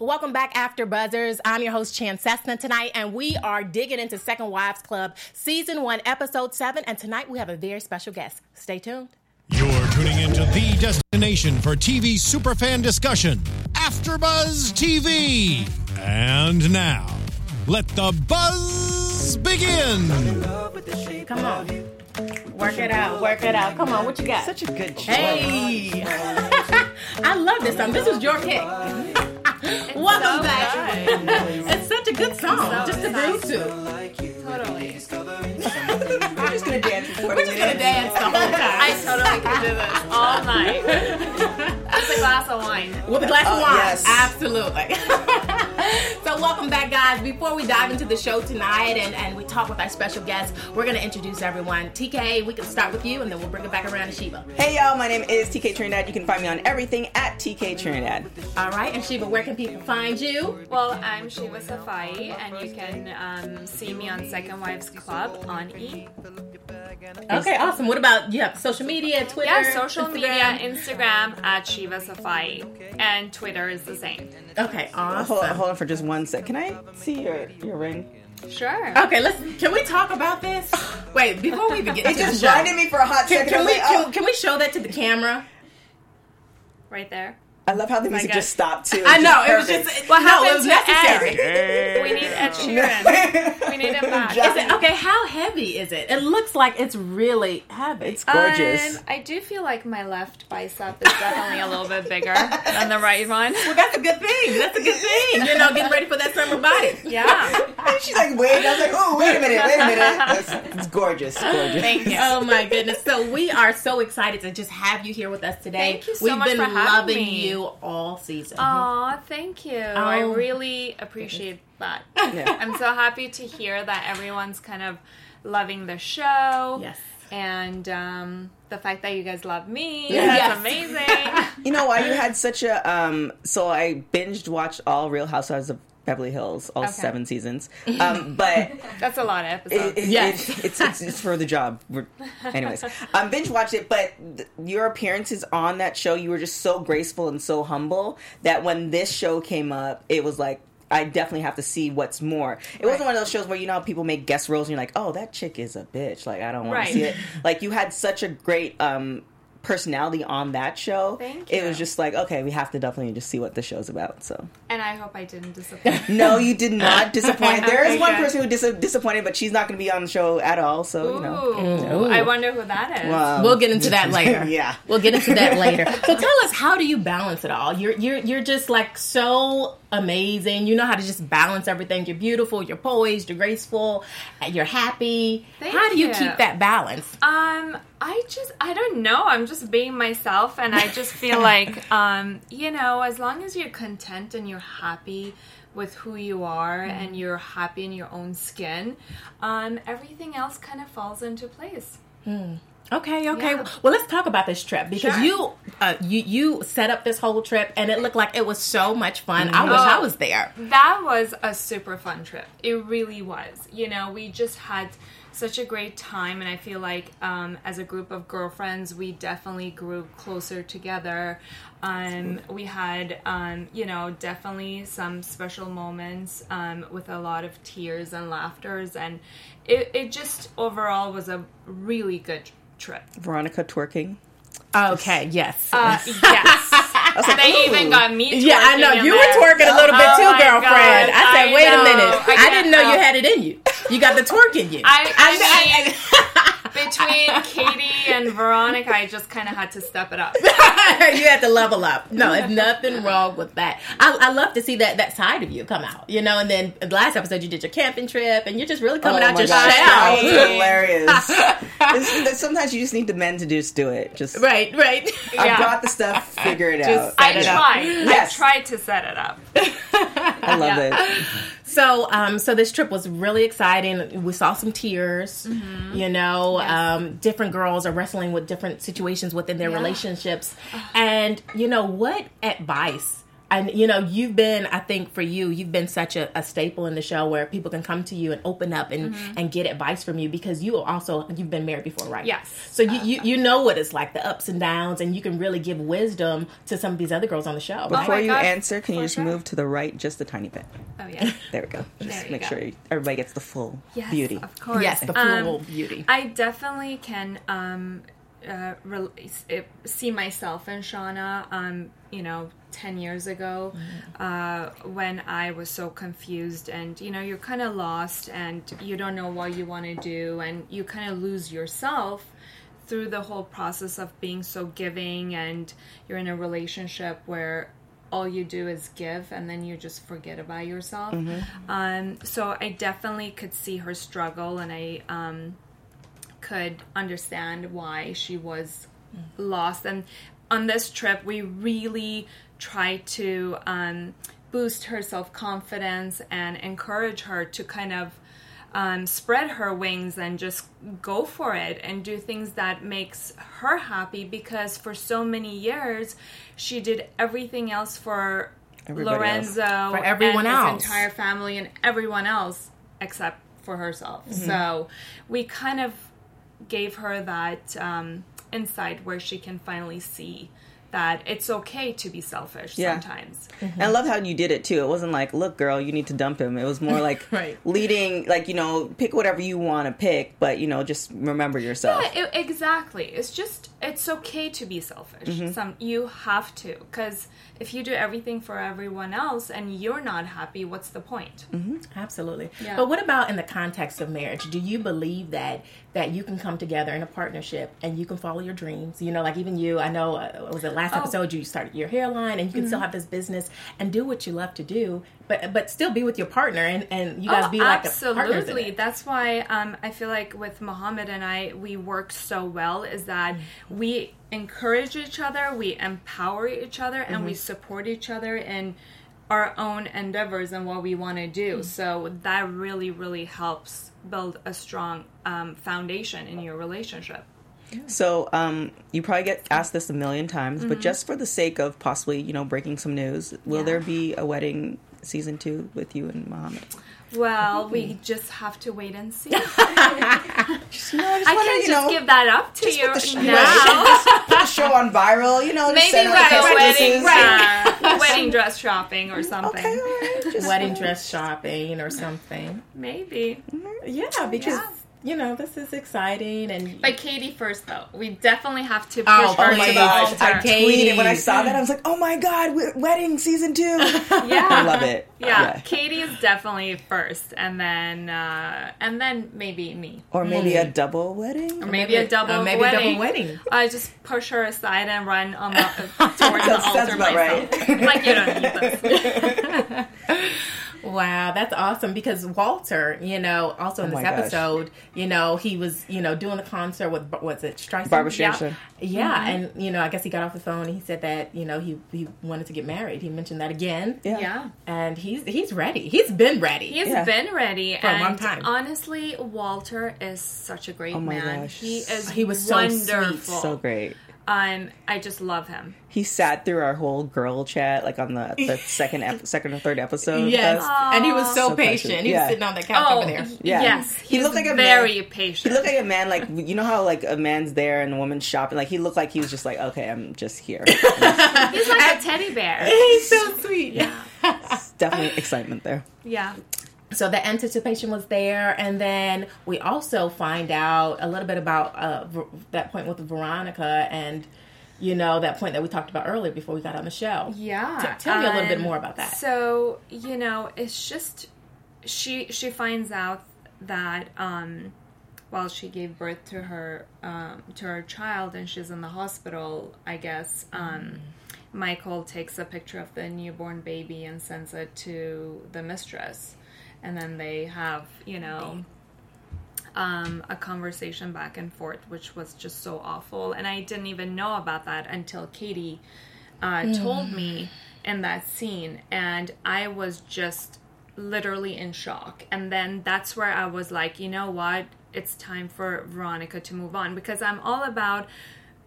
Welcome back, After Buzzers. I'm your host, Chan Cessna, tonight, and we are digging into Second Wives Club, Season 1, Episode 7. And tonight we have a very special guest. Stay tuned. You're tuning into the destination for TV superfan discussion, AfterBuzz TV. And now, let the buzz begin. Come on. Work it out, work it out. Come on, what you got? Such a good show. Hey! I love this song. This was your pick. Welcome so back. it's such a good song, just to groove to. Totally. We're just gonna dance for 40 We're just gonna dance the whole time. I totally could do this all night. With a glass of wine. With a glass of Oh, wine. yes. Absolutely. so, welcome back, guys. Before we dive into the show tonight and, and we talk with our special guest, we're going to introduce everyone. TK, we can start with you and then we'll bring it back around to Shiva. Hey y'all, my name is TK Trinidad. You can find me on everything at TK Trinidad. All right. And Shiva, where can people find you? Well, I'm Shiva Safai, and you can um, see me on Second Wives Club on E. Okay, awesome. What about you have social media, Twitter? Yeah, social Instagram? media, Instagram at Shiva Safai, and Twitter is the same. Okay, awesome. Hold on, hold on for just one sec. Can I see your, your ring? Sure. Okay, let's. Can we talk about this? Wait, before we begin, It just show, blinded me for a hot can, second. can we like, can, oh. can we show that to the camera? Right there. I love how the music God. just stopped too. I know it was just What no, it was necessary. Ed? We need Ed Sheeran. We need him back. Is it okay? How heavy is it? It looks like it's really heavy. It's gorgeous. Um, I do feel like my left bicep is definitely a little bit bigger than the right one. well, that's a good thing. That's a good thing. You know, getting ready for that summer body. Yeah. And she's like, wait. I was like, oh, wait a minute, wait a minute. It's, it's gorgeous, gorgeous. Thank you. Oh my goodness! So we are so excited to just have you here with us today. Thank you so We've much been for having loving me. you all season. Oh, thank you. I Oh. really appreciate that. Yeah. I'm so happy to hear that everyone's kind of loving the show. Yes. And um, the fact that you guys love me. Yes. That's amazing. You know why you had such a um? So I binged watched all Real Housewives of Beverly Hills, all Okay. seven seasons. Um, but That's a lot of episodes. it, Yes. it- it's, it's it's for the job. We're, anyways, um, binge watched it, but th- your appearances on that show, you were just so graceful and so humble that when this show came up, it was like. I definitely have to see what's more. It wasn't one of those shows where you know people make guest roles and you're like, oh, that chick is a bitch. Like I don't want Right. to see it. Like you had such a great um, personality on that show. Thank It was just like, okay, we have to definitely just see what the show's about. So and I hope I didn't disappoint. no, you did not disappoint. There is one person who dis- disappointed, but she's not going to be on the show at all. So you know. Ooh, Ooh. I wonder who that is. Um, We'll get into that later. yeah. We'll get into that later. So tell us, how do you balance it all? You're you're you're just like so amazing. You know how to just balance everything. You're beautiful. You're poised. You're graceful. You're happy. Thank how do you, you. keep that balance? Um, I just I don't know. I'm just being myself and I just feel like um, you know, as long as you're content and you're happy with who you are Mm-hmm. and you're happy in your own skin, um, everything else kind of falls into place. Okay, okay. Yeah. Well, let's talk about this trip because Sure. you uh, you you set up this whole trip and it looked like it was so much fun. I wish I Oh. was there. That was a super fun trip. It really was. You know, we just had such a great time, and I feel like um, as a group of girlfriends, we definitely grew closer together. Um, we had, um, you know, definitely some special moments um, with a lot of tears and laughters, and it, it just overall was a really good trip. Veronica twerking. Okay, yes. Uh, yes. like, they ooh. even got me. yeah, I know you were twerking a little bit Oh too, my girlfriend. God, I said, I wait a minute. I I, didn't know can't you had it in you. You got the twerk in you. I, I mean, I- between Katie and Veronica, I just kind of had to step it up. you had to level up. No, there's nothing wrong with that. I, I love to see that that side of you come out, you know. And then the last episode, you did your camping trip, and you're just really coming oh out my your gosh, shell. that was hilarious. It's- it's- sometimes you just need the men to just do it. Just right, right. I Yeah. brought the stuff, figure it Just out. set I it up. tried. Yes. I tried to set it up. I love Yeah. it. So, um, so this trip was really exciting. We saw some tears. Mm-hmm. You know, um, different girls are wrestling with different situations within their Yeah. relationships, and you know what advice and you know you've been i think for you you've been such a, a staple in the show where people can come to you and open up and and get advice from you because you also you've been married before right Yes. so you, you you know what it's like the ups and downs and you can really give wisdom to some of these other girls on the show? Before my you gosh, answer, can you just sure. move to the right just a tiny bit? Oh yeah. There we go. Just There you make go. sure everybody gets the full Yes, beauty. Of course. yes the Um, full beauty I definitely can um, uh, s- see myself in Shauna. Um, you know, ten years ago, uh, when I was so confused, and you know, you're kind of lost, and you don't know what you want to do, and you kind of lose yourself through the whole process of being so giving, and you're in a relationship where all you do is give and then you just forget about yourself um, so i definitely could see her struggle and i um, could understand why she was lost. And on this trip, we really tried to um, boost her self confidence and encourage her to kind of um, spread her wings and just go for it and do things that makes her happy because for so many years she did everything else for Everybody else. Lorenzo For everyone else. entire family and everyone else except for herself. So we kind of gave her that um, insight where she can finally see that it's okay to be selfish Yeah. sometimes. And I love how you did it too. It wasn't like, look, girl, you need to dump him. It was more like Right. leading, like, you know, pick whatever you want to pick, but, you know, just remember yourself. Yeah, it, exactly. It's just it's okay to be selfish. Mm-hmm. Some you have to because if you do everything for everyone else and you're not happy, what's the point? Mm-hmm. Absolutely. Yeah. But what about in the context of marriage? Do you believe that that you can come together in a partnership and you can follow your dreams? You know, like even you, I know uh, was it last Oh. episode you started your hairline and you can Mm-hmm. still have this business and do what you love to do, but but still be with your partner and and you guys be like a partners Oh, absolutely. That's why um, I feel like with Mohammed and I, we work so well. Is that Mm-hmm. we encourage each other, we empower each other, and Mm-hmm. we support each other in our own endeavors and what we want to do. Mm-hmm. So that really, really helps build a strong um, foundation in your relationship. So, um, you probably get asked this a million times, Mm-hmm. but just for the sake of possibly, you know, breaking some news, will Yeah. there be a wedding season two with you and Mohammed? Well, we Mm-hmm. just have to wait and see. Just, you know, I just I wanna, can't just know, give that up to just you put the, sh- now. right, just put the show on viral, you know, Maybe send out like the a press wedding, releases. uh, wedding dress shopping or something. Okay, all right. Just, Wedding dress shopping or something. Maybe. Yeah, because Yeah. You know this is exciting and But Katie first, though. We definitely have to push Oh, her oh my to the gosh, altar. I tweeted Katie. when I saw that. I was like, "Oh my god, wedding season two! yeah. I love it. Yeah, Katie is definitely first, and then uh, and then maybe me, Or maybe a double wedding. or maybe a double uh, maybe a wedding. double wedding. I just push her aside and run on the towards the Sounds- altar sounds about myself. right. like you don't need this. Wow, that's awesome because Walter, you know, also in Oh this my gosh. episode, you know, he was, you know, doing the concert with what's it, Streisand? Barbra Yeah. Streisand. Yeah, mm-hmm. and you know, I guess he got off the phone and he said that, you know, he he wanted to get married. He mentioned that again. Yeah. Yeah. And he's he's ready. He's been ready. He's Yeah. been ready For a and long time. honestly, Walter is such a great Oh my man. gosh. He is He was so sweet, wonderful. So great. Um, I just love him. He sat through our whole girl chat, like on the, the second ep- second or third episode. Yes, and he was so, So patient. patient. He was sitting on the couch Oh, over there. Yeah. yes, He he's looked like a very man- patient. He looked like a man, like you know how like a man's there and a woman's shopping. Like he looked like he was just like, okay, I'm just here. He's like a teddy bear. He's so sweet. Yeah. Definitely excitement there. Yeah. So the anticipation was there and then we also find out a little bit about uh, that point with Veronica and you know that point that we talked about earlier before we got on the show Yeah. T- tell me a little bit Um, more about that. So, you know, it's just she she finds out that um while she gave birth to her um to her child and she's in the hospital, I guess, um Michael takes a picture of the newborn baby and sends it to the mistress. And then they have, you know, um, a conversation back and forth, which was just so awful. And I didn't even know about that until Katie uh, told me in that scene. And I was just literally in shock. And then that's where I was like, you know what? It's time for Veronica to move on because I'm all about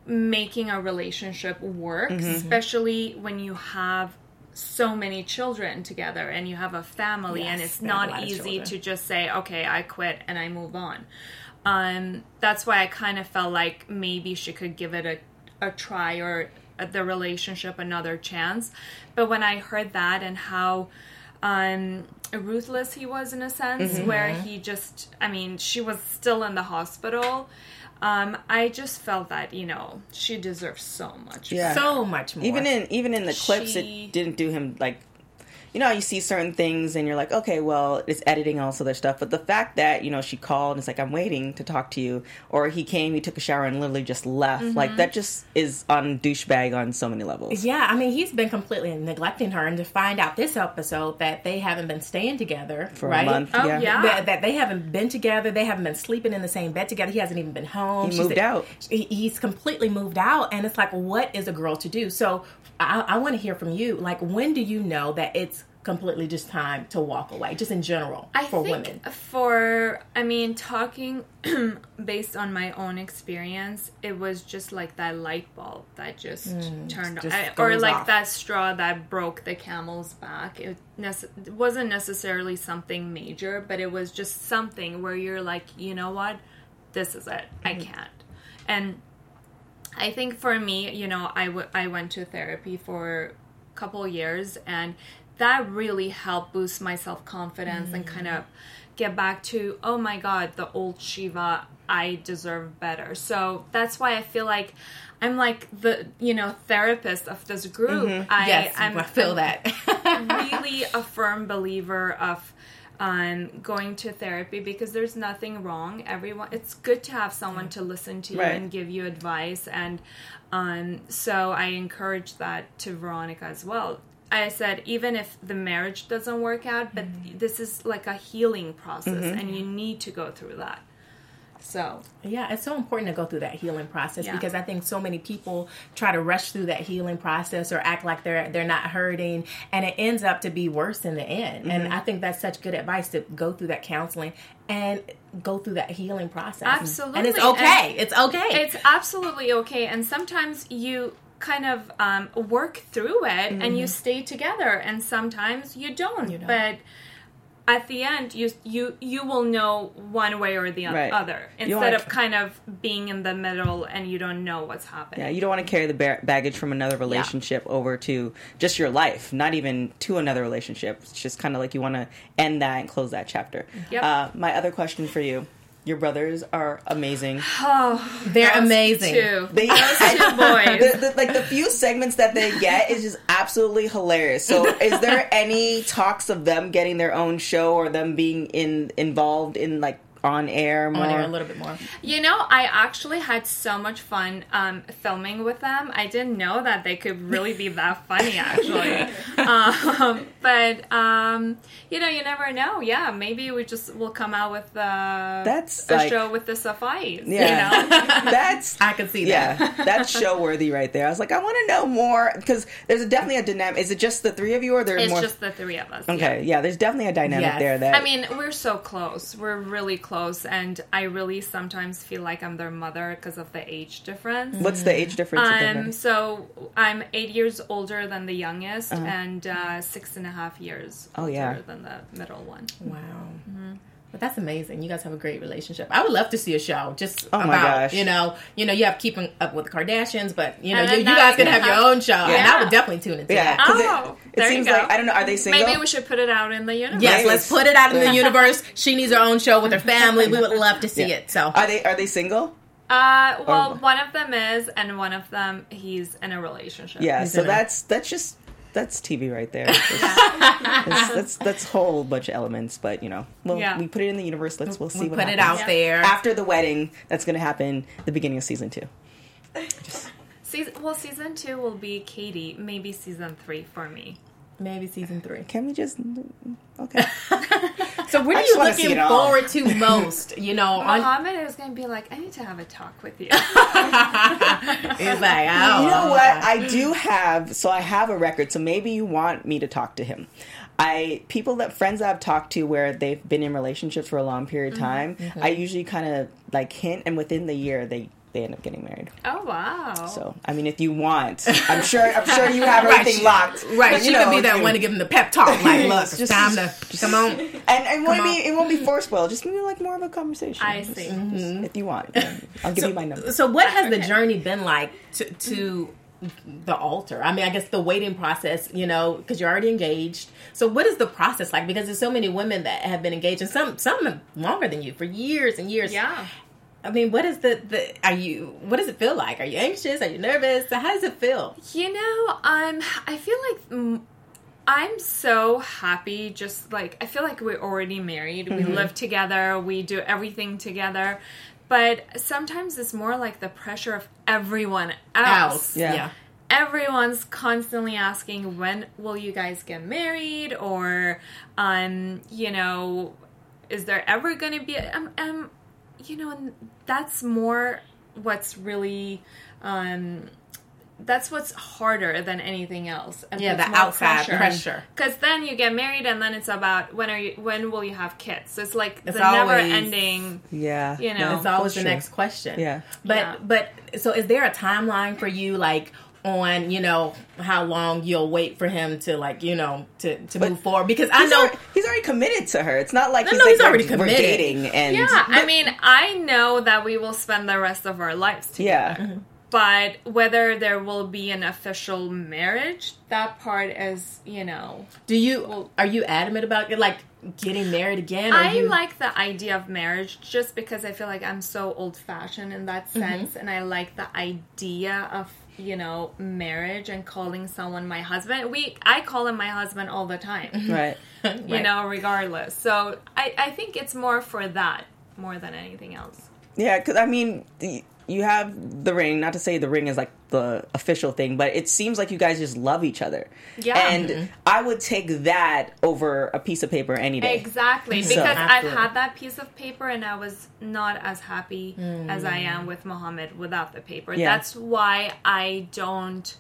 making a relationship work, especially when you have so many children together and you have a family and it's they have a lot not easy to just say okay i quit and i move on. Um, that's why i kind of felt like maybe she could give it a, a try or the relationship another chance. But when i heard that and how um, ruthless he was in a sense Mm-hmm. where he just i mean she was still in the hospital um, i just felt that you know she deserves so much Yeah. So much more. even in even in the clips She- it didn't do him like you know you see certain things and you're like okay well it's editing all this other stuff but the fact that you know she called and it's like i'm waiting to talk to you or he came he took a shower and literally just left like mm-hmm. that just is on douchebag on so many levels Yeah, I mean, he's been completely neglecting her, and to find out this episode that they haven't been staying together for right? a month Oh, yeah. That, that they haven't been together, they haven't been sleeping in the same bed together. He hasn't even been home. He She's- moved out. he- He's completely moved out, and it's like, what is a girl to do? So, I, I want to hear from you. Like, when do you know that it's completely just time to walk away, just in general I for think women? for I mean talking based on my own experience, it was just like that light bulb that just turned Mm, just on, I- or like off. that straw that broke the camel's back. It, nece- it wasn't necessarily something major, but it was just something where you're like, you know what, this is it. I Mm-hmm. can't, and. I think for me, you know, I, w- I went to therapy for a couple years and that really helped boost my self confidence and kind of get back to, oh my God, the old Shiva, I deserve better. So that's why I feel like I'm like the, you know, therapist of this group. I, yes, I'm, I feel that. really a firm believer of um, going to therapy because there's nothing wrong. Everyone, it's good to have someone to listen to Right. and give you advice, and um, so I encourage that to Veronica as well. I said even if the marriage doesn't work out, but mm-hmm. this is like a healing process, mm-hmm. and you need to go through that. So Yeah, it's so important to go through that healing process Yeah. because I think so many people try to rush through that healing process or act like they're they're not hurting and it ends up to be worse in the end. And mm-hmm. I think that's such good advice to go through that counseling and go through that healing process. Absolutely. And it's okay. it's okay. it's absolutely okay and sometimes you kind of um, work through it and you stay together and sometimes you don't, don't. but at the end you you you will know one way or the Right. other instead of kind of being in the middle and you don't know what's happening Yeah, you don't want to carry the ba- baggage from another relationship over to just your life, not even to another relationship. It's just kind of like you want to end that and close that chapter. Yep. Uh, my other question for you: Your brothers are amazing. they're amazing. Two. They, Those two boys. the, the, like the few segments that they get is just absolutely hilarious. So, is there any talks of them getting their own show or them being in involved in like on air more? On there a little bit more. You know, I actually had so much fun um, filming with them. I didn't know that they could really be that funny, actually. um, but um, you know, you never know. Yeah, maybe we just will come out with uh, That's a like- show with the Safais. Yeah, You know? that's I can see yeah, that. that's show worthy right there. I was like, I want to know more because there's definitely a dynamic. Is it just the three of you, or there's It's more? just the three of us. okay, yeah. There's definitely a dynamic Yes. there. That I mean, we're so close. We're really close, and I really sometimes feel like I'm their mother because of the age difference. what's the age difference? Um, so I'm eight years older than the youngest, and uh, six and a half years Uh-huh. Oh, older yeah. than the middle one. Wow. But that's amazing. You guys have a great relationship. I would love to see a show just Oh my about gosh. you know, you know, you have keeping up with the Kardashians, but you know, you, you guys can have your own show, and I would definitely tune into yeah, that. 'cause Oh, it, it there you seems go. like I don't know. Are they single? Maybe we should put it out in the universe. Yes, Nice. let's put it out in the universe. She needs her own show with her family. We would love to see Yeah. it. So Are they are they single? Uh, well, Or- one of them is, and one of them he's in a relationship. Yeah. He's So that's that's just that's TV right there. That's, that's, that's that's whole bunch of elements, but you know, well, Yeah. we put it in the universe. Let's we'll see we what put it happens. out there. after the wedding. That's going to happen the beginning of season two. Season, well, season two will be Katie. Maybe season three for me. Maybe season three. Can we just okay? So what are you looking forward to most? You know, on Muhammad is going to be like, I need to have a talk with you. it's like oh, You know what? I do have so I have a record. So maybe you want me to talk to him. I people that friends that I've talked to where they've been in relationships for a long period of mm-hmm. time. Mm-hmm. I usually kind of like hint, and within the year they they end up getting married. Oh wow. So I mean, if you want, I'm sure I'm sure you have everything she- locked. Right, But, she you could be that you- one to give him the pep talk. Like, look, it's Just- time to come on. And, and it won't be on. it won't be forceful. Just maybe like more of a conversation. I Just- see. just mm-hmm. if you want, I'll give you my number. So, what has the journey been like to, to the altar? I mean, I guess the waiting process, you know, because you're already engaged. So, what is the process like? Because there's so many women that have been engaged, and some some longer than you for years and years. Yeah. I mean, what is the the? Are you? What does it feel like? Are you anxious? Are you nervous? How does it feel? You know, um, I feel like mm, I'm so happy. Just like I feel like we're already married. We live together. We do everything together. But sometimes it's more like the pressure of everyone else. Else, Yeah. yeah. everyone's constantly asking when will you guys get married or um you know is there ever going to be um, um you know and that's more what's really um that's what's harder than anything else. And Yeah, puts the more outside pressure. Because then you get married, and then it's about when are you? When will you have kids? So it's like It's the never-ending. Yeah, You know, It's always the next question. Yeah. But Yeah. but so is there a timeline for you like on, you know, how long you'll wait for him to like, you know, to to move forward? Because I He's, know already, he's already committed to her. It's not like No, he's no, like he's already we're, we're committed. dating and Yeah, I mean, I know that we will spend the rest of our lives together. yeah. But whether there will be an official marriage, that part is, you know. do you Well- are you adamant about like getting married again? I you, like the idea of marriage just because I feel like I'm so old fashioned in that Mm-hmm. sense. And I like the idea of, you know, marriage and calling someone my husband. We I call him my husband all the time. Right. You know, regardless. So I, I think it's more for that more than anything else. Yeah, because I mean, the- you have the ring. Not to say the ring is like the official thing, but it seems like you guys just love each other. Yeah. and I would take that over a piece of paper any day. Exactly, So- because I've had that piece of paper and I was not as happy as I am with Muhammad without the paper. Yeah. That's why I don't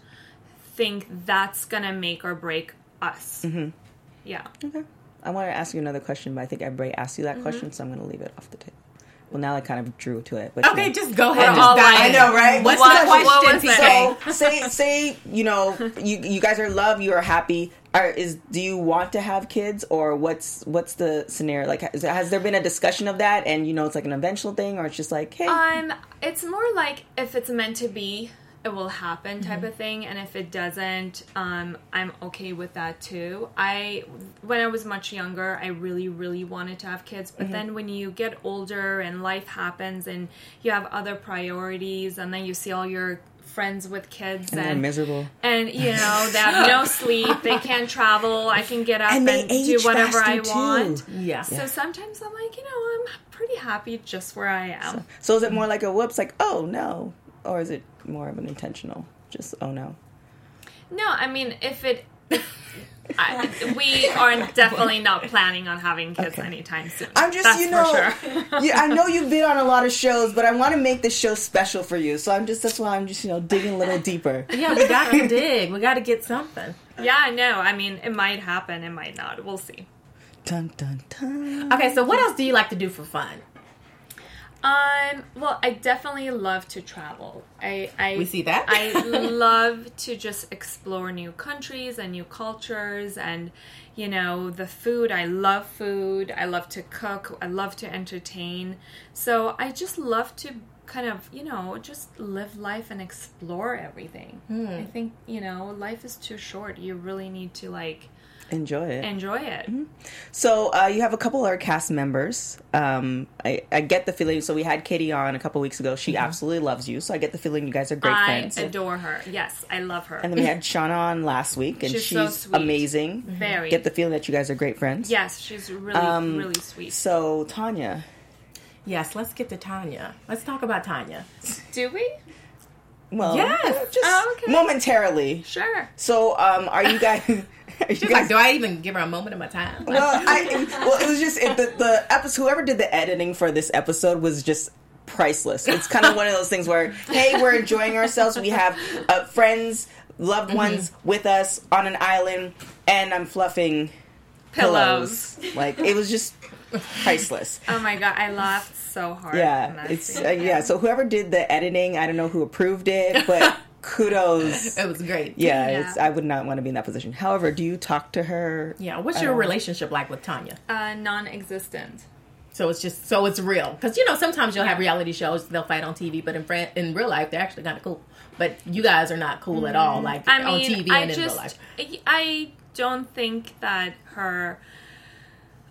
think that's gonna make or break us. Mm-hmm. Yeah. Okay. I want to ask you another question, but I think everybody asked you that Mm-hmm. question, so I'm going to leave it off the table. Well, now I kind of drew to it. But Okay, you know. just go ahead. Just all dive like- in. I know, right? What's What- the question, was it? TK? So say say you know you you guys are in love, you are happy. Are, is do you want to have kids or what's what's the scenario like? Has, has there been a discussion of that and you know it's like an eventual thing or it's just like hey Um, it's more like if it's meant to be, it will happen type Mm-hmm. of thing, and if it doesn't, um, I'm okay with that too. I, when I was much younger, I really, really wanted to have kids, Mm-hmm. but then when you get older and life happens and you have other priorities, and then you see all your friends with kids and and miserable. and you know they have no sleep, they can't travel. I can get up And and, do whatever I too. want. Yeah. So sometimes I'm like, you know, I'm pretty happy just where I am. So is it more like a whoops, like oh no, or is it more of an intentional? Just oh no. No, I mean, if it. I, we are definitely not planning on having kids Okay. anytime soon. I'm just That's you know, for sure. yeah, I know you've been on a lot of shows, but I want to make this show special for you. So I'm just that's why I'm just you know digging a little deeper. Yeah, we got to dig. We got to get something. yeah, I know. I mean, it might happen, it might not. We'll see. Dun dun dun. Okay, so what else do you like to do for fun? Um. Well, I definitely love to travel. I. I We see that. I love to just explore new countries and new cultures, and you know the food. I love food. I love to cook. I love to entertain. So I just love to kind of you know just live life and explore everything. I think you know life is too short. You really need to like Enjoy it. enjoy it. So uh, you have a couple of our cast members. Um, I, I get the feeling. So we had Katie on a couple weeks ago. She absolutely loves you. So I get the feeling you guys are great I friends. I adore her. Yes, I love her. and then we had Shauna on last week, and She's she's, so sweet. amazing. Very. Get the feeling that you guys are great friends. yes, she's really Um, really sweet. So Tanya, Yes, let's get to Tanya. Let's talk about Tanya. Do we? Well, Yes. just Oh, okay. momentarily. Sure. So, um, are you guys? Are you She's guys like, do I even give her a moment of my time? well, I well, it was just it, the the episode. Whoever did the editing for this episode was just priceless. It's kind of one of those things where, hey, we're enjoying ourselves. We have uh, friends, loved ones with us on an island, and I'm fluffing pillows. Pillows. Like it was just priceless. Oh my god, I laughed so hard. Yeah, it's uh, yeah. So whoever did the editing, I don't know who approved it, but kudos. It was great. Yeah, Yeah. It's, I would not want to be in that position. However, do you talk to her? Yeah. What's your all? relationship like with Tanya? uh, non-existent. So it's just so it's real because you know sometimes you'll have reality shows they'll fight on TV, but in fran- in real life they're actually kind of cool. But you guys are not cool at all, like I on mean, TV I and in just, real life. I don't think that her,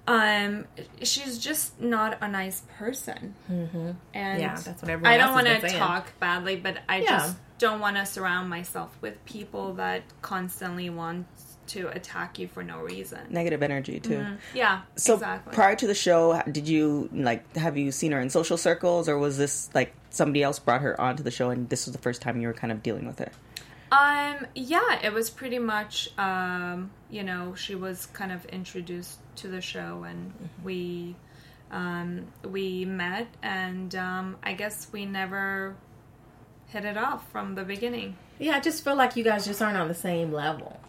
um, she's just not a nice person. Mm-hmm. And Yeah, that's what everyone I don't want to talk badly, but I Yeah. just don't want to surround myself with people that constantly want to attack you for no reason. Negative energy too. Yeah, So exactly. prior to the show, did you like have you seen her in social circles, or was this like somebody else brought her onto the show, and this was the first time you were kind of dealing with her? Um, yeah, it was pretty much, um, you know, she was kind of introduced to the show and we, um, we met and, um, I guess we never hit it off from the beginning. Yeah, I just feel like you guys just aren't on the same level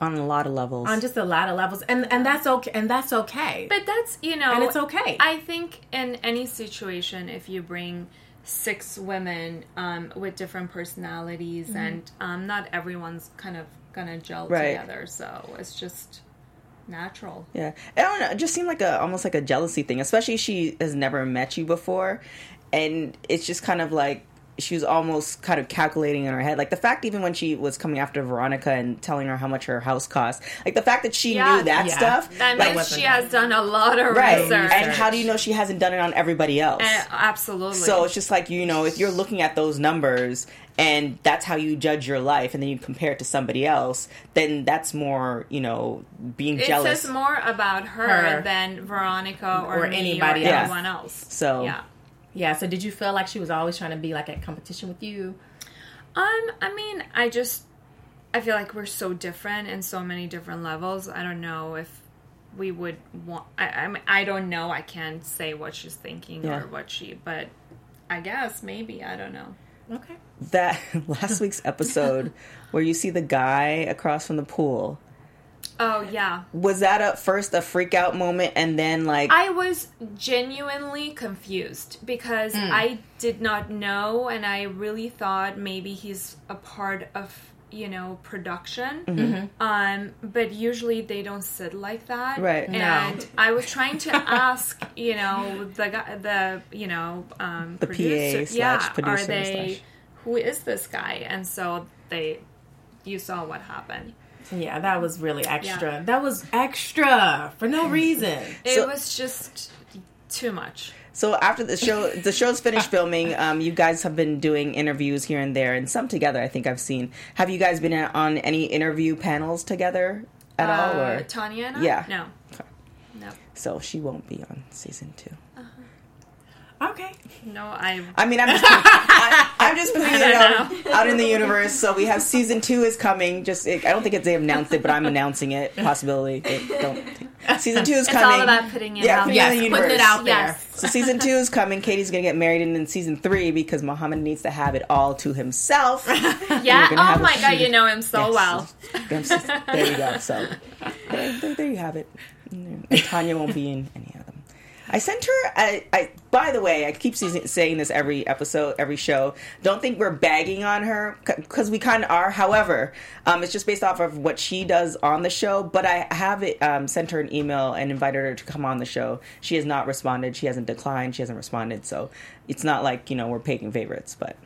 On a lot of levels. on just a lot of levels, and and that's okay, and that's okay. But that's, you know, And it's okay. I think in any situation, if you bring six women, um, with different personalities Mm-hmm. and, um, not everyone's kind of gonna gel Right. together. So it's just natural. Yeah, I don't know. It just seemed like a almost like a jealousy thing, especially she has never met you before, and it's just kind of like she was almost kind of calculating in her head. Like the fact, even when she was coming after Veronica and telling her how much her house cost, like the fact that she Yeah. knew that Yeah. stuff, That like, means wasn't she has done a lot of right? research. And how do you know she hasn't done it on everybody else? Uh, absolutely. So it's just like you know, if you're looking at those numbers and that's how you judge your life, and then you compare it to somebody else, then that's more you know being it jealous. says more about her, Her. than Veronica or, Or anybody or else. anyone else. So- yeah. Yeah. So did you feel like she was always trying to be like at competition with you? Um, I mean, I just I feel like we're so different in so many different levels. I don't know if we would want. I I, mean, I don't know. I can't say what she's thinking Yeah. or what she. But I guess maybe I don't know. Okay. that last week's episode where you see the guy across from the pool Oh yeah. was that at first a freak out moment and then like I was genuinely confused because I did not know, and I really thought maybe he's a part of you know production. Um, but usually they don't sit like that, Right. No. And I was trying to ask, you know, the guy, the you know, um, The PA producer, slash yeah, producer are they? slash- Who is this guy? And so they, you saw what happened. Yeah, that was really extra. That was extra for no reason. It So- was just too much. so after the show the show's finished filming um you guys have been doing interviews here and there and some together i think i've seen have you guys been on any interview panels together at all Uh, or Tanya and I? Yeah. No. No. so she won't be on season two Okay. No, I. I mean, I'm just, I, I'm just putting it out, out in the universe. So we have season two is coming. Just, I don't think it's they announced it, but I'm announcing it. Possibility. It- don't. Season two is It's coming. all about putting it Yeah, out. putting Yes, in putting it out there. Yes. So season two is coming. Katie's gonna get married, and in season three, because Muhammad needs to have it all to himself. Yeah. Oh my god, you know him so Yes. well. there you go. So there, there, there you have it. And Tanya won't be in any of them. I sent her. I, I by the way, I keep saying this every episode, every show. Don't think we're bagging on her because we kind of are. However, um, it's just based off of what she does on the show. But I have it, um, sent her an email and invited her to come on the show. She has not responded. She hasn't declined. She hasn't responded. So it's not like you know we're picking favorites, but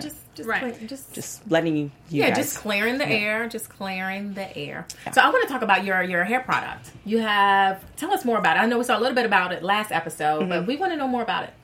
Just, just, Right. clear- just, just letting you. you yeah, guys. just clearing the air, just clearing the air. So I want to talk about your your hair product. You have tell us more about it. I know we saw a little bit about it last episode, Mm-hmm. but we want to know more about it.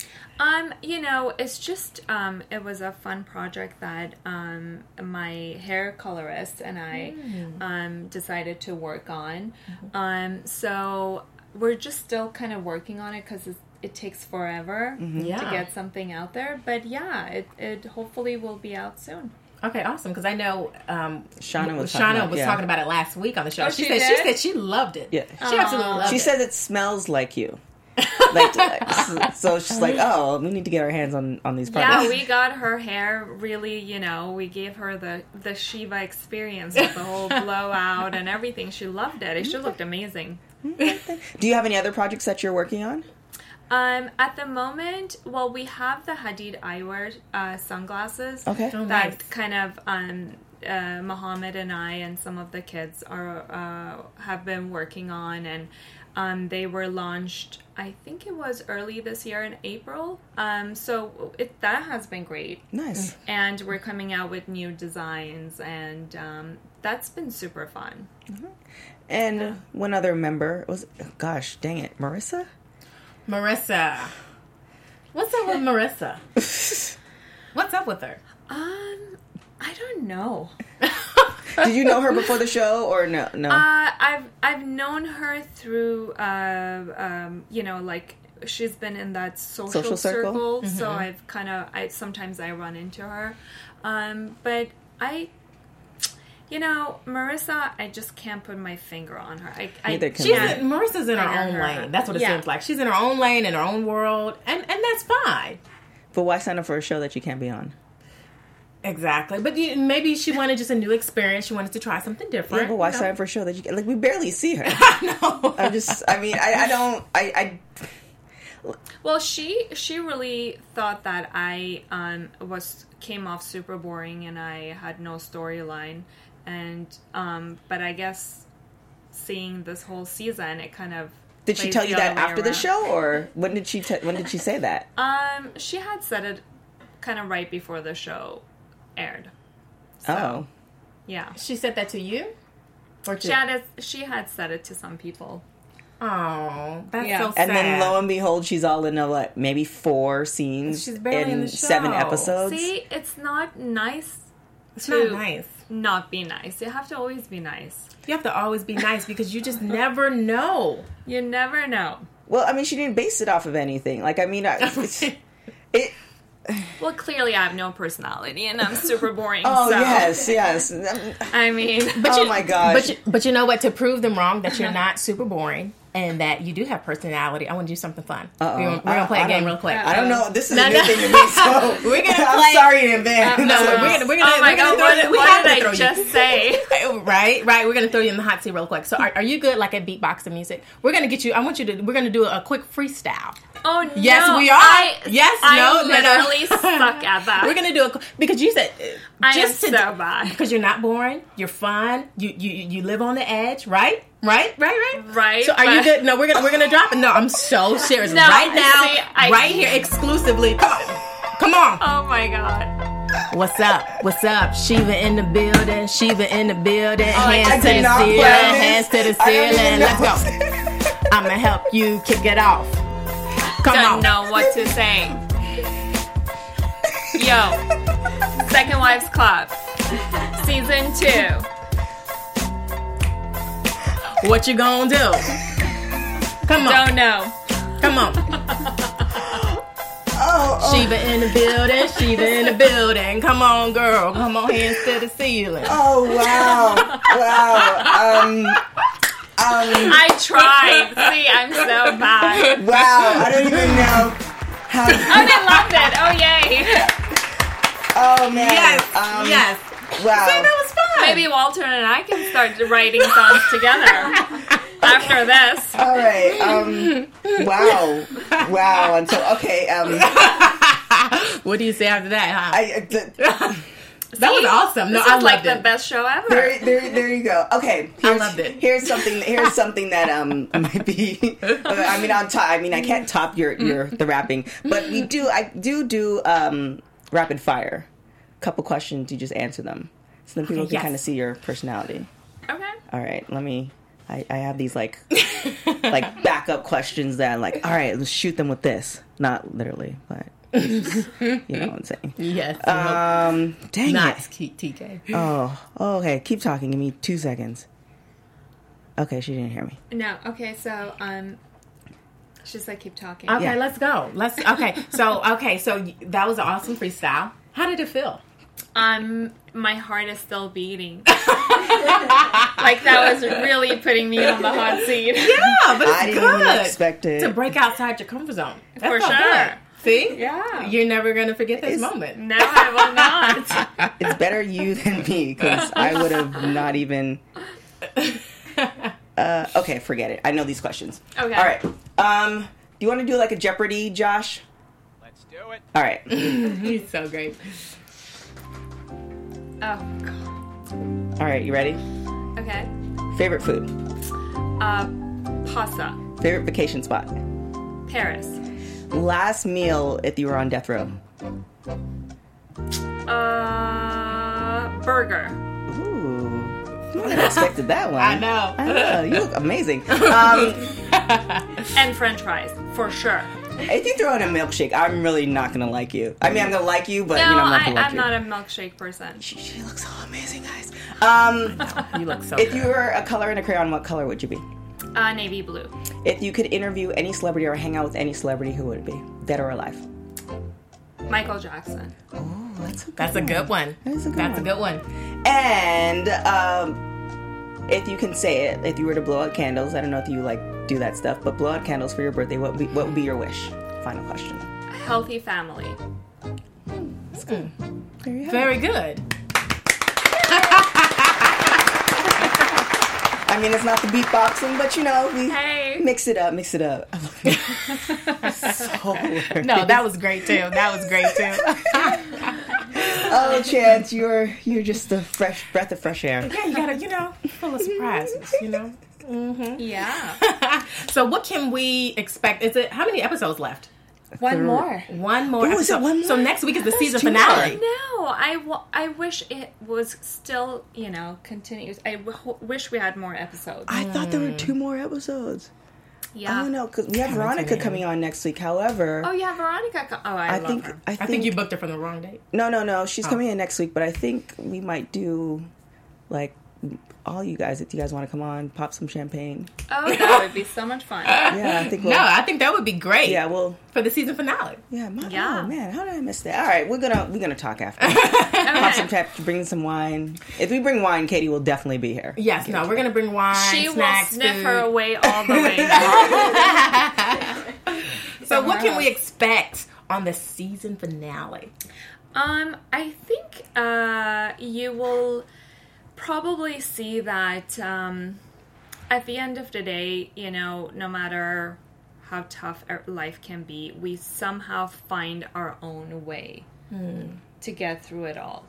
Um, you know, it's just um, it was a fun project that um, my hair colorist and I um, decided to work on. Um, so we're just still kind of working on it because it takes forever mm-hmm. to Yeah. get something out there. But yeah, it, it hopefully will be out soon. Okay, awesome. Because I know um, Shauna was talking about- was yeah. talking about it last week on the show. Oh, she, she said she said she loved it. Yeah. she absolutely loved She it. says it smells like you. like, like, so she's like, oh, we need to get our hands on on these products. Yeah, we got her hair really, you know, we gave her the the Shiva experience with the whole blowout and everything. She loved it. It should mm-hmm. looked amazing. Mm-hmm. Do you have any other projects that you're working on? Um, at the moment, well, we have the Hadid eyewear uh, sunglasses. Okay. Oh, that nice. kind of um, uh, Mohammed and I and some of the kids are uh, have been working on, and um, they were launched. I think it was early this year in April. Um, so it that has been great, Nice. and we're coming out with new designs, and um, that's been super fun. And one other member was, gosh, dang it, Marissa. Marissa. What's up with Marissa? What's up with her? Um, I don't know. Did you know her before the show or no? No. Uh, I've I've known her through, uh, um, you know, like she's been in that social, Social circle? circle, so I've kind of I sometimes I run into her, um, but I, you know, Marissa, I just can't put my finger on her. I, I Neither can She's Yeah. in, Marissa's in her I know own her. lane. That's what it Yeah. seems like. She's in her own lane in her own world, and and that's fine. but why sign up for a show that you can't be on? Exactly. But you, maybe she wanted just a new experience. She wanted to try something different. Yeah, but why you know? sign up for a show that you can, like we barely see her? no. I'm just. I mean, I, I don't. I, I Well, she she really thought that I um, was came off super boring and I had no storyline, and um, but I guess seeing this whole season, it kind of did she tell you that other way after the show or when did she? Te- when did she say that? Um, she had said it kind of right before the show aired. oh, Yeah, She said that to you? Or to she had it, she had said it to some people. Oh, that's Yeah. so sad. and then lo and behold, she's all in a what? Maybe four scenes She's barely in the seven episodes. See, it's not nice it's to not nice. not be nice. You have to always be nice. You have to always be nice because you just never know. You never know. Well, I mean, she didn't base it off of anything. Like, I mean, I, it's, it. Well, clearly I have no personality and I'm super boring. Oh so, yes, yes. I mean, oh my gosh. But you, but you know what? To prove them wrong that you're not super boring and that you do have personality, I want to do something fun. Uh-oh. We're, gonna, we're gonna play I- a I game real quick. I don't know. This is No, a new no. thing to me, so We're gonna Play. I'm sorry in advance. Uh, no, we're gonna we're gonna oh my we're god, gonna what, throw, we what have did to throw I you. just say? Right, right. We're gonna throw you in the hot seat real quick. So, are, are you good like at beatboxing music? We're gonna get you. I want you to. We're gonna do a quick freestyle. Oh no! Yes, we are. I, Yes, I no, no, no. literally suck at that. We're gonna do a because you said uh, I just am to, so bad. because you're not boring. You're fun. You you you live on the edge. Right, right, right, right. Right, So, are you good? No, we're gonna we're gonna drop it. No, I'm so serious. No, right now, see, I- right here, exclusively. Come on, come on. Oh my god! What's up? What's up? Shiva in the building. Shiva in the building. hands to the ceiling. Hands to the I don't even ceiling. Let's go. I'm gonna help you kick it off. Come Don't on. know what to say. Yo, Second Wives Club, season two. What you gonna do? Come on. Don't know. Come on. Oh, oh, Shiva in the building. Shiva in the building. Come on, girl. Come on, hands to the ceiling. oh, wow, wow. Um, um, I tried. See, I'm so bad. wow. I don't even know how. Oh, they loved it. Oh, yay. Oh man. Yes. Um, yes. Wow. See, that was fun. Maybe Walter and I can start writing songs together after this. All right. Um. Wow. Wow. Until okay. Um. What do you say after that, huh? I. uh, The, that was awesome. No, This I is loved like it. the best show ever. there, there, there you go. Okay. Here's, loved it. Here's something. Here's something that um might be. I mean, on top. I mean, I can't top your your the rapping, but we do. I do do um rapid fire. Couple questions. You just answer them, so then people Okay, can yes. kind of see your personality. Okay. All right. Let me. I, I have these like like backup questions that like. All right. Let's shoot them with this. Not literally, but you know what I'm saying. yes. Um. Dang not it. T- TK. Oh, oh, okay. Keep talking. Give me two seconds. Okay, she didn't hear me. No. Okay. So um, she said keep talking. Okay, Yeah. let's go. Let's. Okay, so okay, so that was an awesome freestyle. How did it feel? Um, my heart is still beating. like that was really putting me on the hot seat. Yeah, but it's I didn't good even expect it. to break outside your comfort zone. That For felt sure. good. See? Yeah. You're never gonna forget this It's- moment. No, I will not. It's better you than me because I would have not even. Uh, okay, forget it. I know these questions. Okay. All right. Um, do you want to do like a Jeopardy, Josh? Let's do it. All right. He's so great. Oh, God. All right, you ready? Okay. Favorite food? Uh, pasta. Favorite vacation spot? Paris. Last meal if you were on death row? Uh, burger. Ooh. I wouldn't have expected that one. I know. I know. You look amazing. Um, And french fries, for sure. if you throw in a milkshake, I'm really not going to like you. I mean, I'm going to like you, but No, you know, I'm not I, going to like I'm you. not a milkshake person. she, she looks so amazing, guys. Um, You look so if good. you were a color in a crayon, what color would you be? Uh, navy blue. If you could interview any celebrity or hang out with any celebrity, who would it be? Dead or alive? Michael Jackson. Oh, that's a good That's a good one. That's a good That's one. a good one. And um, if you can say it, if you were to blow out candles, I don't know if you like do that stuff, but blow out candles for your birthday. What would be, what would be your wish? Final question. A Healthy family. There you have it. Very good. I mean, it's not the beatboxing, but you know, we Hey. mix it up, mix it up. so No, that was great too. That was great too. oh, Chance, you're you're just a fresh breath of fresh air. yeah, you gotta, you know, full of surprises, you know. Mm-hmm. Yeah. So, what can we expect? Is it how many episodes left? One more. One more. Ooh, is it episode. one So next week is the season finale. No, I, w- I wish it was still, you know, continuous. I w- wish we had more episodes. I thought there were two more episodes. yeah. I don't know because we have Veronica coming on next week. However, Oh, yeah, Veronica. co- Oh, I, I love think her. I I think, think you booked her from the wrong date. no no no. She's Oh. coming in next week, but I think we might do like all you guys if you guys want to come on, pop some champagne. Oh, that would be so much fun. Yeah, I think we'll. No, I think that would be great. yeah, well, for the season finale. yeah, my, Yeah. Oh man, how did I miss that? All right, we're gonna we're gonna talk after. Pop some Okay. tap, bring some wine. If we bring wine, Katie will definitely be here. Yes, no, we're gonna bring wine, She will sniff food. her away all the way. So, what can we expect on the season finale? Um, I think uh, you will probably see that um, at the end of the day, you know, no matter how tough life can be, we somehow find our own way to get through it all.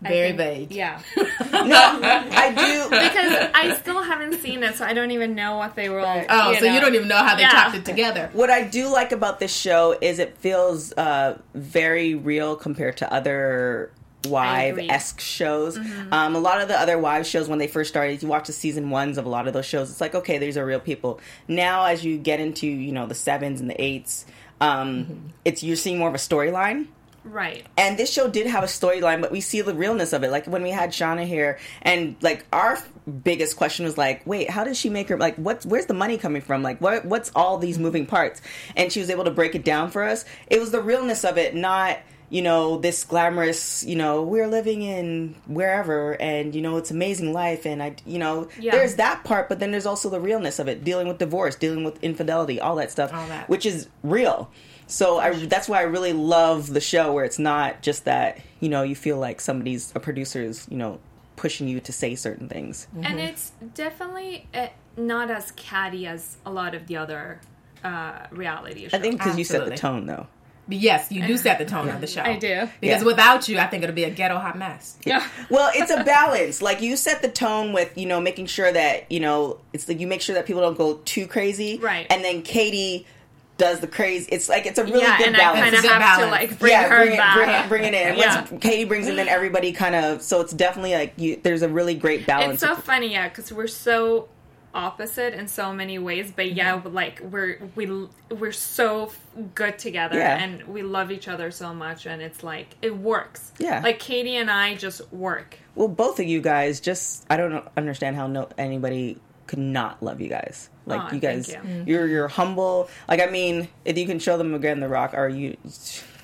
Very think- vague. Yeah. no, I do. because I still haven't seen it, so I don't even know what they were all. Oh, so you don't even know how they Yeah. chopped it together. What I do like about this show is it feels uh, very real compared to other wife esque shows. Um, a lot of the other wives shows when they first started, you watch the season ones of a lot of those shows. It's like okay, these are real people. Now, as you get into you know the sevens and the eights, um, it's you're seeing more of a storyline. Right. And this show did have a storyline, but we see the realness of it. Like when we had Shauna here, and like our biggest question was like, wait, how does she make her like what's where's the money coming from? Like what what's all these moving parts? And she was able to break it down for us. It was the realness of it, not you know this glamorous you know we're living in wherever and you know it's amazing life and i you know Yeah. there's that part but then there's also the realness of it dealing with divorce dealing with infidelity all that stuff All that. which is real. So I, that's why I really love the show where it's not just that you know you feel like somebody's a producer's you know pushing you to say certain things. And it's definitely uh, not as catty as a lot of the other uh, reality shows. I think because you set the tone though. But yes, you do set the uh-huh. tone of the show. I do. Because Yeah. without you, I think it'll be a ghetto hot mess. Yeah. Well, it's a balance. like you set the tone with you know making sure that you know it's like you make sure that people don't go too crazy, Right. And then Katie does the crazy. It's like it's a really yeah, good and balance. I kind of a good have to like bring yeah, her bring it, back. bring it, bring it in. Yeah. Once Katie brings it, then everybody kind of. So it's definitely like you. There's a really great balance. It's so funny, yeah, because we're so opposite in so many ways, but yeah, Mm-hmm. like we're we we're so good together, Yeah. and we love each other so much, and it's like it works. Yeah. like Katie and I just work. Well, both of you guys just I don't understand how no anybody could not love you guys. Like Aw, you guys you. you're you're humble. Like I mean, if you can show them again the rock are you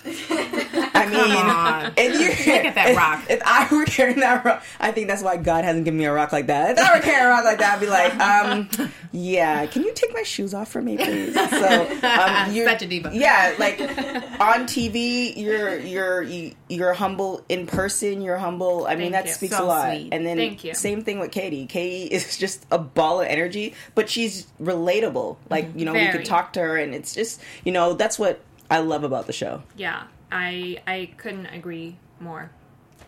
I mean, if you Look at that if, rock. If I were carrying that rock, I think that's why God hasn't given me a rock like that. If I were carrying a rock like that, I'd be like, um, yeah, can you take my shoes off for me, please? So, um, you're, Such a diva. Yeah, like on TV, you're you're you're humble in person. You're humble. I mean, Thank that you. speaks So a lot. sweet. And then you. same thing with Katie. Katie is just a ball of energy, but she's relatable. Like you know, we Very. could talk to her, and it's just you know that's what I love about the show. Yeah, I I couldn't agree more.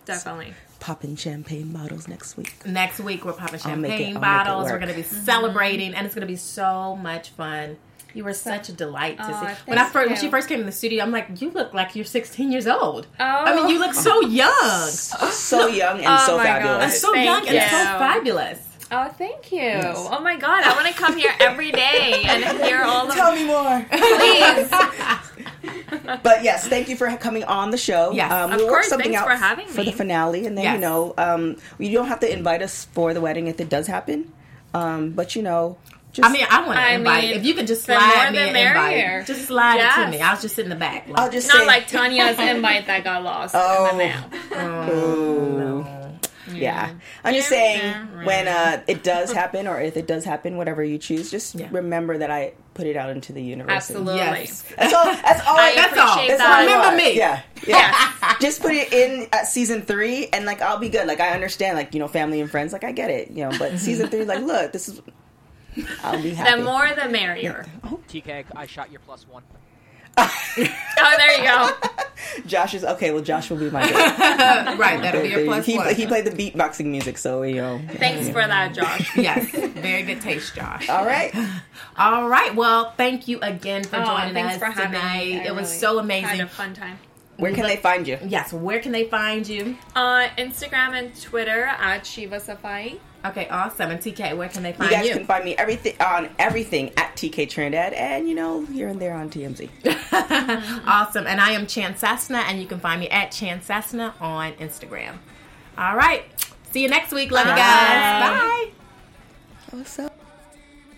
Definitely. Popping champagne bottles next week. Next week we're popping I'll make it- champagne it bottles. We're going to be mm-hmm. celebrating, and it's going to be so much fun. You were such a delight to Aw, see. When I first, when she first came in the studio, I'm like, "You look like you're 16 years old." Oh. I mean, you look oh. so young, So young and Oh so my fabulous. so Thank young, and you. so fabulous. Oh, thank you. Oh my god, I want to come here every day and hear all the Tell me more. please. But yes, thank you for coming on the show. Yes. um, Of we'll work course, something thanks out for having me. for me. the finale, and then Yes. you know, um, you don't have to invite us for the wedding if it does happen. Um, but you know, just I mean, I want to invite. mean, if you could just slide me the an merrier. invite, just slide it to Yes. me. I'll just sit in the back. Like, I'll just Not say, like Tanya's invite that got lost Oh. in the mail. Ooh. Yeah, I'm just saying when uh, it does happen, or if it does happen, whatever you choose, just Yeah. remember that I put it out into the universe. Absolutely. Yes. That's all. That's all. I That's all. That's that. I Remember want. me. Yeah, yeah. Just put it in at season three, and like I'll be good. Like I understand, like you know, family and friends. Like I get it, you know. But season three, like, look, this is. I'll be happy. The more the merrier. Oh. TK, I shot your plus one. Oh, there you go. Josh is okay. Well, Josh will be my. right, that'll be your plus he, one. he played the beatboxing music, so you know. Thanks for that, Josh. yes, very good taste, Josh. All right. All right, well, thank you again for Oh, joining thanks us for having tonight. me. I it was really so Had amazing. a fun time. Where can they find you? Yes, where can they find you? Uh, Instagram and Twitter at Shiva Safai. Okay, awesome. And TK, where can they find You find guys you? can find me everything on everything at TK Trinidad, and you know here and there on TMZ. awesome. And I am Chan Sassana, and you can find me at Chan Sassana on Instagram. All right. See you next week. Love you guys. Bye. What's up?